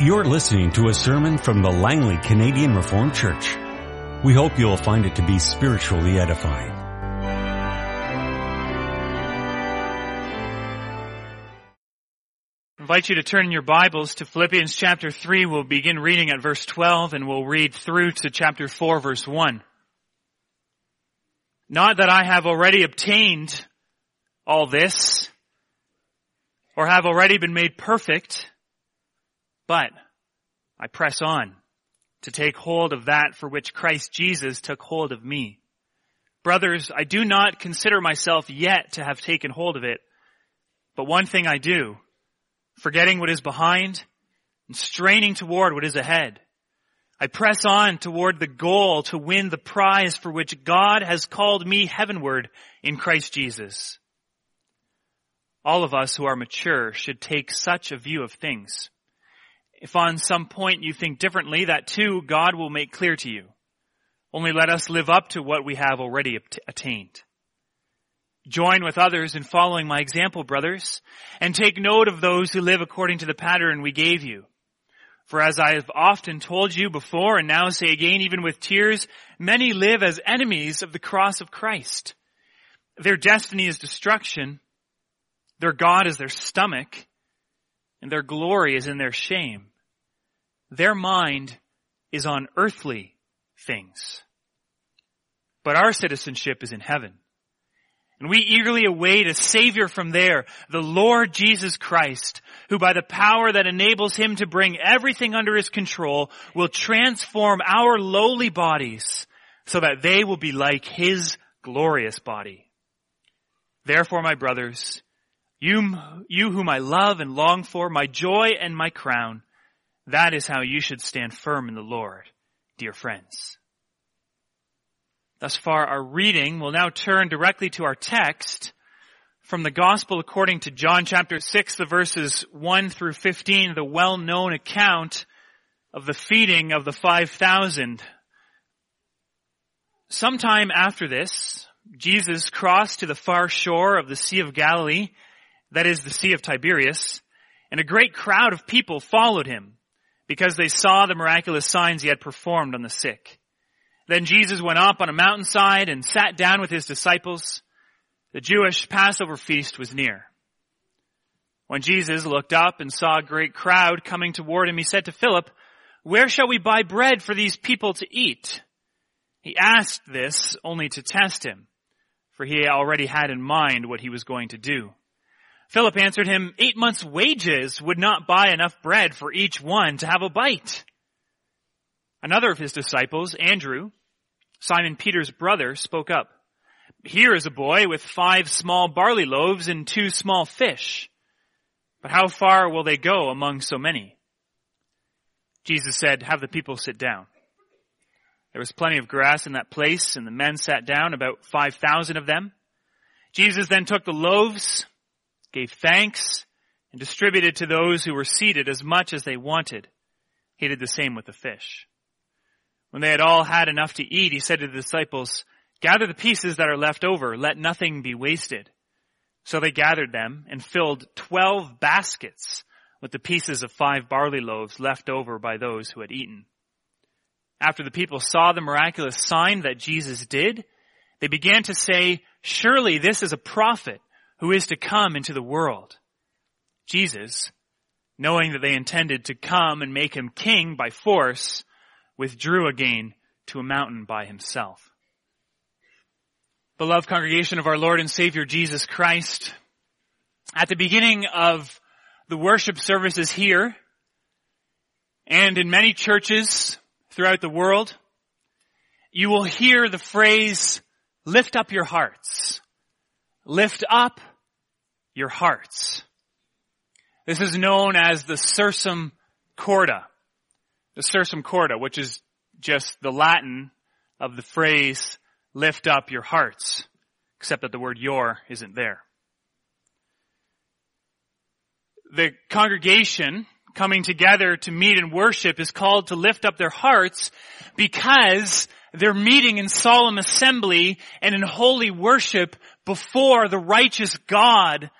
You're listening to a sermon from the Langley Canadian Reformed Church. We hope you'll find it to be spiritually edifying. I invite you to turn your Bibles to Philippians chapter 3. We'll begin reading at verse 12 and we'll read through to chapter 4 verse 1. Not that I have already obtained all this or have already been made perfect, but I press on to take hold of that for which Christ Jesus took hold of me. Brothers, I do not consider myself yet to have taken hold of it, but one thing I do, forgetting what is behind and straining toward what is ahead. I press on toward the goal to win the prize for which God has called me heavenward in Christ Jesus. All of us who are mature should take such a view of things. If on some point you think differently, that too God will make clear to you. Only let us live up to what we have already attained. Join with others in following my example, brothers, and take note of those who live according to the pattern we gave you. For as I have often told you before and now say again, even with tears, many live as enemies of the cross of Christ. Their destiny is destruction. Their God is their stomach and their glory is in their shame. Their mind is on earthly things. But our citizenship is in heaven. And we eagerly await a savior from there, the Lord Jesus Christ, who by the power that enables him to bring everything under his control will transform our lowly bodies so that they will be like his glorious body. Therefore, my brothers, you, you whom I love and long for, my joy and my crown, that is how you should stand firm in the Lord, dear friends. Thus far our reading will now turn directly to our text from the Gospel according to John chapter 6, the verses 1 through 15, the well-known account of the feeding of the 5,000. Sometime after this, Jesus crossed to the far shore of the Sea of Galilee, that is the Sea of Tiberias, and a great crowd of people followed him because they saw the miraculous signs he had performed on the sick. Then Jesus went up on a mountainside and sat down with his disciples. The Jewish Passover feast was near. When Jesus looked up and saw a great crowd coming toward him, he said to Philip, where shall we buy bread for these people to eat? He asked this only to test him, for he already had in mind what he was going to do. Philip answered him, eight months wages would not buy enough bread for each one to have a bite. Another of his disciples, Andrew, Simon Peter's brother, spoke up. Here is a boy with five small barley loaves and two small fish. But how far will they go among so many? Jesus said, have the people sit down. There was plenty of grass in that place and the men sat down, about 5,000 of them. Jesus then took the loaves, gave thanks, and distributed to those who were seated as much as they wanted. He did the same with the fish. When they had all had enough to eat, he said to the disciples, gather the pieces that are left over, let nothing be wasted. So they gathered them and filled twelve baskets with the pieces of five barley loaves left over by those who had eaten. After the people saw the miraculous sign that Jesus did, they began to say, surely this is a prophet who is to come into the world. Jesus, knowing that they intended to come and make him king by force, withdrew again to a mountain by himself. Beloved congregation of our Lord and Savior Jesus Christ, at the beginning of the worship services here and in many churches throughout the world, you will hear the phrase, lift up your hearts. Lift up your hearts. This is known as the sursum corda. The sursum corda, which is just the Latin of the phrase, lift up your hearts, except that the word your isn't there. The congregation coming together to meet and worship is called to lift up their hearts because they're meeting in solemn assembly and in holy worship before the righteous God,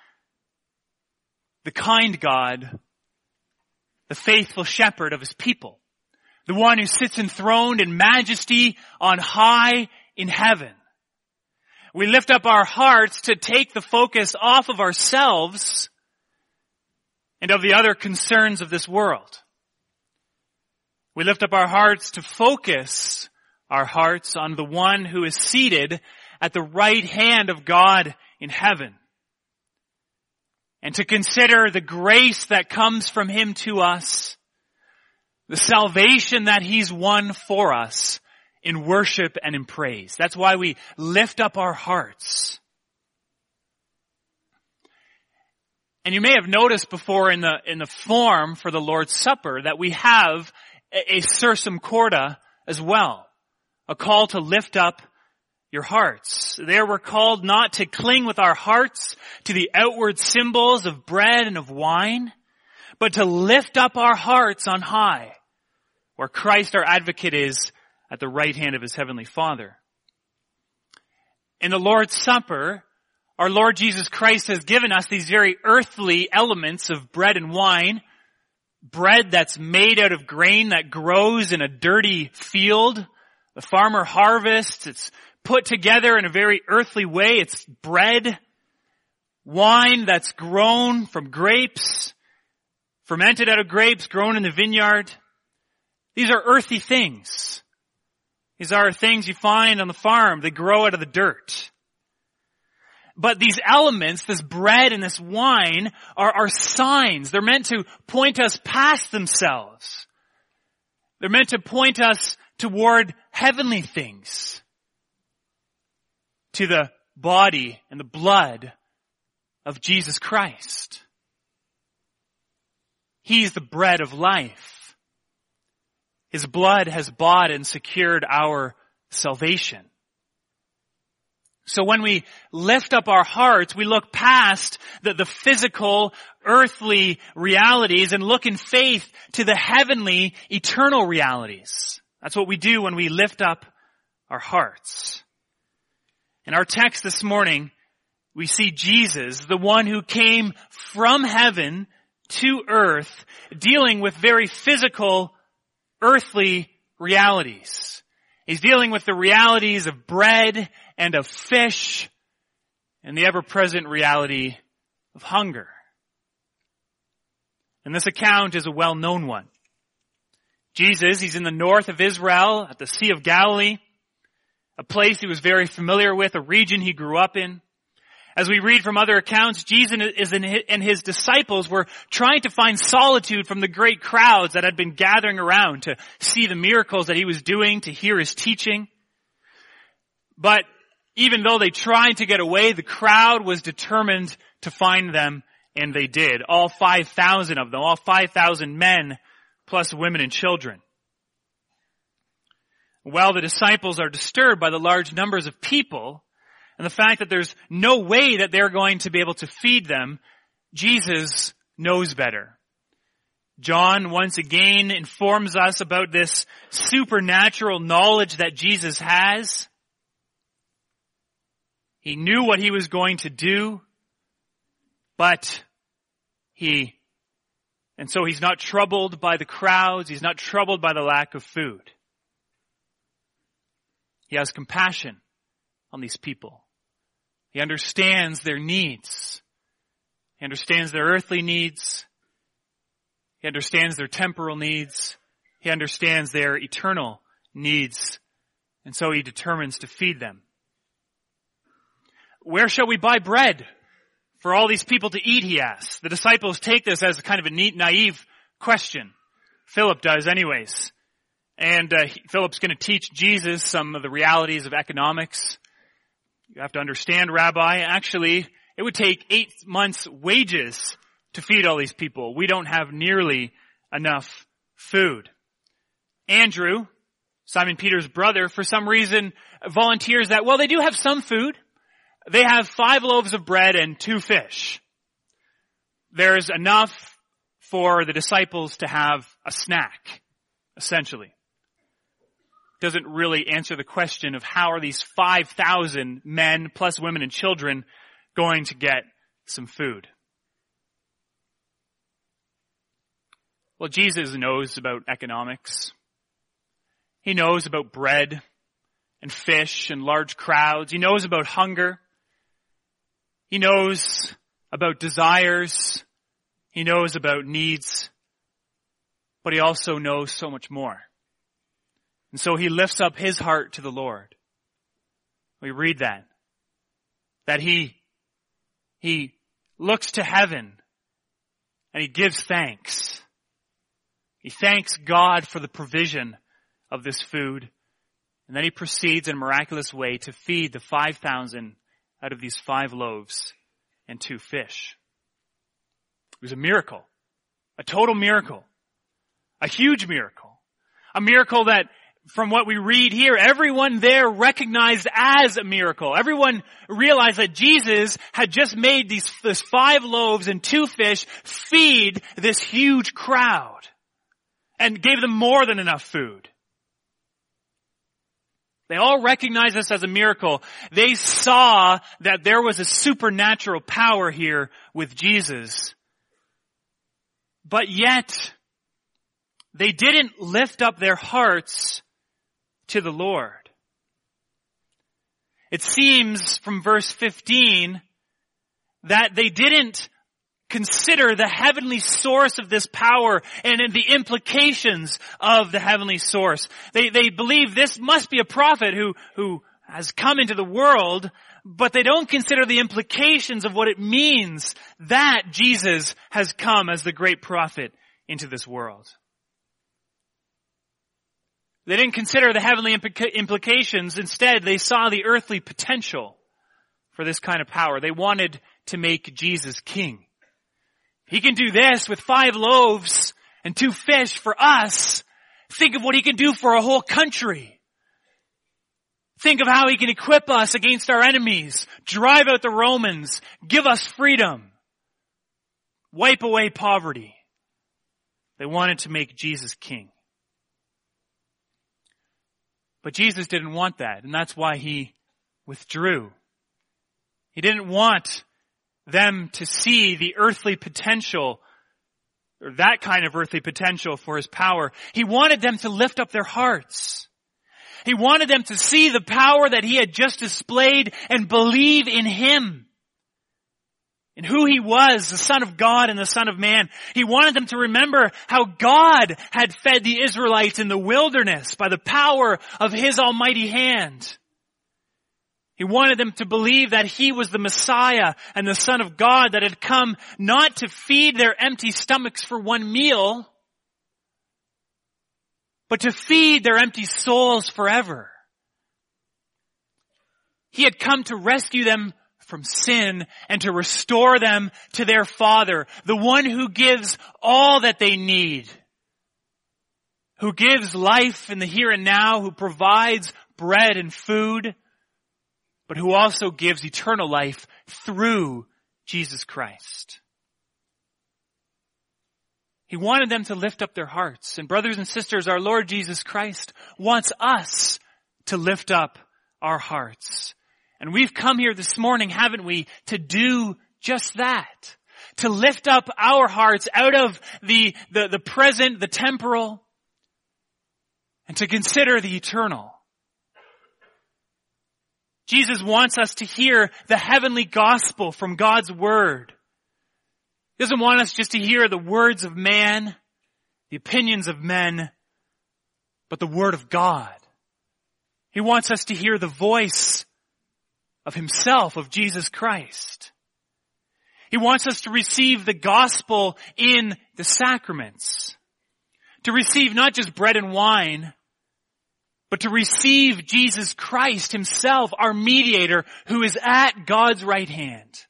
the kind God, the faithful shepherd of his people, the one who sits enthroned in majesty on high in heaven. We lift up our hearts to take the focus off of ourselves and of the other concerns of this world. We lift up our hearts to focus our hearts on the one who is seated at the right hand of God in heaven. And to consider the grace that comes from Him to us, the salvation that He's won for us in worship and in praise. That's why we lift up our hearts. And you may have noticed before in the, in the form for the Lord's Supper that we have a, a sursum corda as well. A call to lift up your hearts. There we're called not to cling with our hearts to the outward symbols of bread and of wine, but to lift up our hearts on high, where Christ our advocate is at the right hand of his heavenly Father. In the Lord's Supper, our Lord Jesus Christ has given us these very earthly elements of bread and wine. Bread that's made out of grain that grows in a dirty field. The farmer harvests. It's put together in a very earthly way. It's bread. Wine that's grown from grapes. Fermented out of grapes, grown in the vineyard. These are earthy things. These are things you find on the farm. They grow out of the dirt. But these elements, this bread and this wine, are, are signs. They're meant to point us past themselves. They're meant to point us toward heavenly things. To the body and the blood of Jesus Christ. He's the bread of life. His blood has bought and secured our salvation. So when we lift up our hearts, we look past the, the physical, earthly realities and look in faith to the heavenly, eternal realities. That's what we do when we lift up our hearts. In our text this morning, we see Jesus, the one who came from heaven to earth, dealing with very physical, earthly realities. He's dealing with the realities of bread and of fish and the ever-present reality of hunger. And this account is a well-known one. Jesus, he's in the north of Israel at the Sea of Galilee, a place he was very familiar with, a region he grew up in. As we read from other accounts, Jesus and his disciples were trying to find solitude from the great crowds that had been gathering around to see the miracles that he was doing, to hear his teaching. But even though they tried to get away, the crowd was determined to find them, and they did. All 5,000 of them, all 5,000 men, plus women and children. While the disciples are disturbed by the large numbers of people, and the fact that there's no way that they're going to be able to feed them, Jesus knows better. John once again informs us about this supernatural knowledge that Jesus has. He knew what he was going to do, but he, and so he's not troubled by the crowds, he's not troubled by the lack of food. He has compassion on these people. He understands their needs. He understands their earthly needs. He understands their temporal needs. He understands their eternal needs. And so he determines to feed them where shall we buy bread for all these people to eat, he asks. The disciples take this as a kind of a neat, naive question. Philip does anyways. And uh, Philip's going to teach Jesus some of the realities of economics. You have to understand, Rabbi, actually, it would take eight months' wages to feed all these people. We don't have nearly enough food. Andrew, Simon Peter's brother, for some reason volunteers that, well, they do have some food they have five loaves of bread and two fish. There's enough for the disciples to have a snack, essentially. Doesn't really answer the question of how are these 5,000 men plus women and children going to get some food. Well, Jesus knows about economics. He knows about bread and fish and large crowds. He knows about hunger. He knows about desires. He knows about needs. But he also knows so much more. And so he lifts up his heart to the Lord. We read that. That he, he looks to heaven and he gives thanks. He thanks God for the provision of this food. And then he proceeds in a miraculous way to feed the 5,000 out of these five loaves and two fish. It was a miracle. A total miracle. A huge miracle. A miracle that from what we read here, everyone there recognized as a miracle. Everyone realized that Jesus had just made these, this five loaves and two fish feed this huge crowd and gave them more than enough food. They all recognized this as a miracle. They saw that there was a supernatural power here with Jesus. But yet, they didn't lift up their hearts to the Lord. It seems from verse 15 that they didn't consider the heavenly source of this power and the implications of the heavenly source. They, they believe this must be a prophet who, who has come into the world, but they don't consider the implications of what it means that Jesus has come as the great prophet into this world. They didn't consider the heavenly implica- implications. Instead, they saw the earthly potential for this kind of power. They wanted to make Jesus king. He can do this with five loaves and two fish for us. Think of what he can do for a whole country. Think of how he can equip us against our enemies, drive out the Romans, give us freedom, wipe away poverty. They wanted to make Jesus king. But Jesus didn't want that, and that's why he withdrew. He didn't want them to see the earthly potential or that kind of earthly potential for his power. He wanted them to lift up their hearts. He wanted them to see the power that he had just displayed and believe in him. In who he was, the son of God and the son of man. He wanted them to remember how God had fed the Israelites in the wilderness by the power of his almighty hand. He wanted them to believe that he was the Messiah and the Son of God that had come not to feed their empty stomachs for one meal, but to feed their empty souls forever. He had come to rescue them from sin and to restore them to their Father, the one who gives all that they need, who gives life in the here and now, who provides bread and food, but who also gives eternal life through Jesus Christ. He wanted them to lift up their hearts. And brothers and sisters, our Lord Jesus Christ wants us to lift up our hearts. And we've come here this morning, haven't we, to do just that. To lift up our hearts out of the, the, the present, the temporal, and to consider the eternal. Jesus wants us to hear the heavenly gospel from God's word. He doesn't want us just to hear the words of man, the opinions of men, but the word of God. He wants us to hear the voice of himself, of Jesus Christ. He wants us to receive the gospel in the sacraments. To receive not just bread and wine, but to receive Jesus Christ himself, our mediator, who is at God's right hand.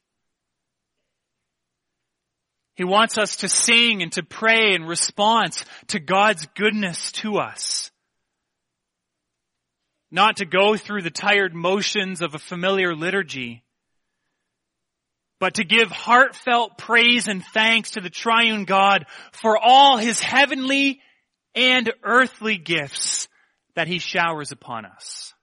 He wants us to sing and to pray in response to God's goodness to us. Not to go through the tired motions of a familiar liturgy, but to give heartfelt praise and thanks to the triune God for all his heavenly and earthly gifts that he showers upon us.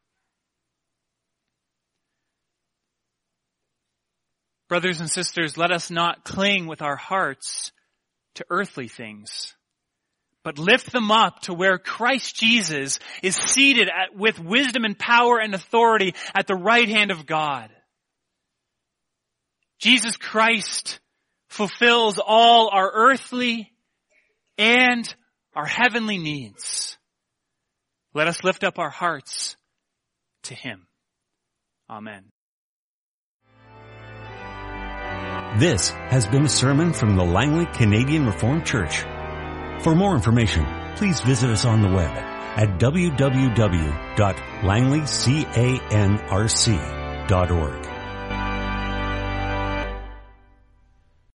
Brothers and sisters, let us not cling with our hearts to earthly things, but lift them up to where Christ Jesus is seated at, with wisdom and power and authority at the right hand of God. Jesus Christ fulfills all our earthly and our heavenly needs. Let us lift up our hearts to Him. Amen. This has been a sermon from the Langley Canadian Reformed Church. For more information, please visit us on the web at www.langleycanrc.org.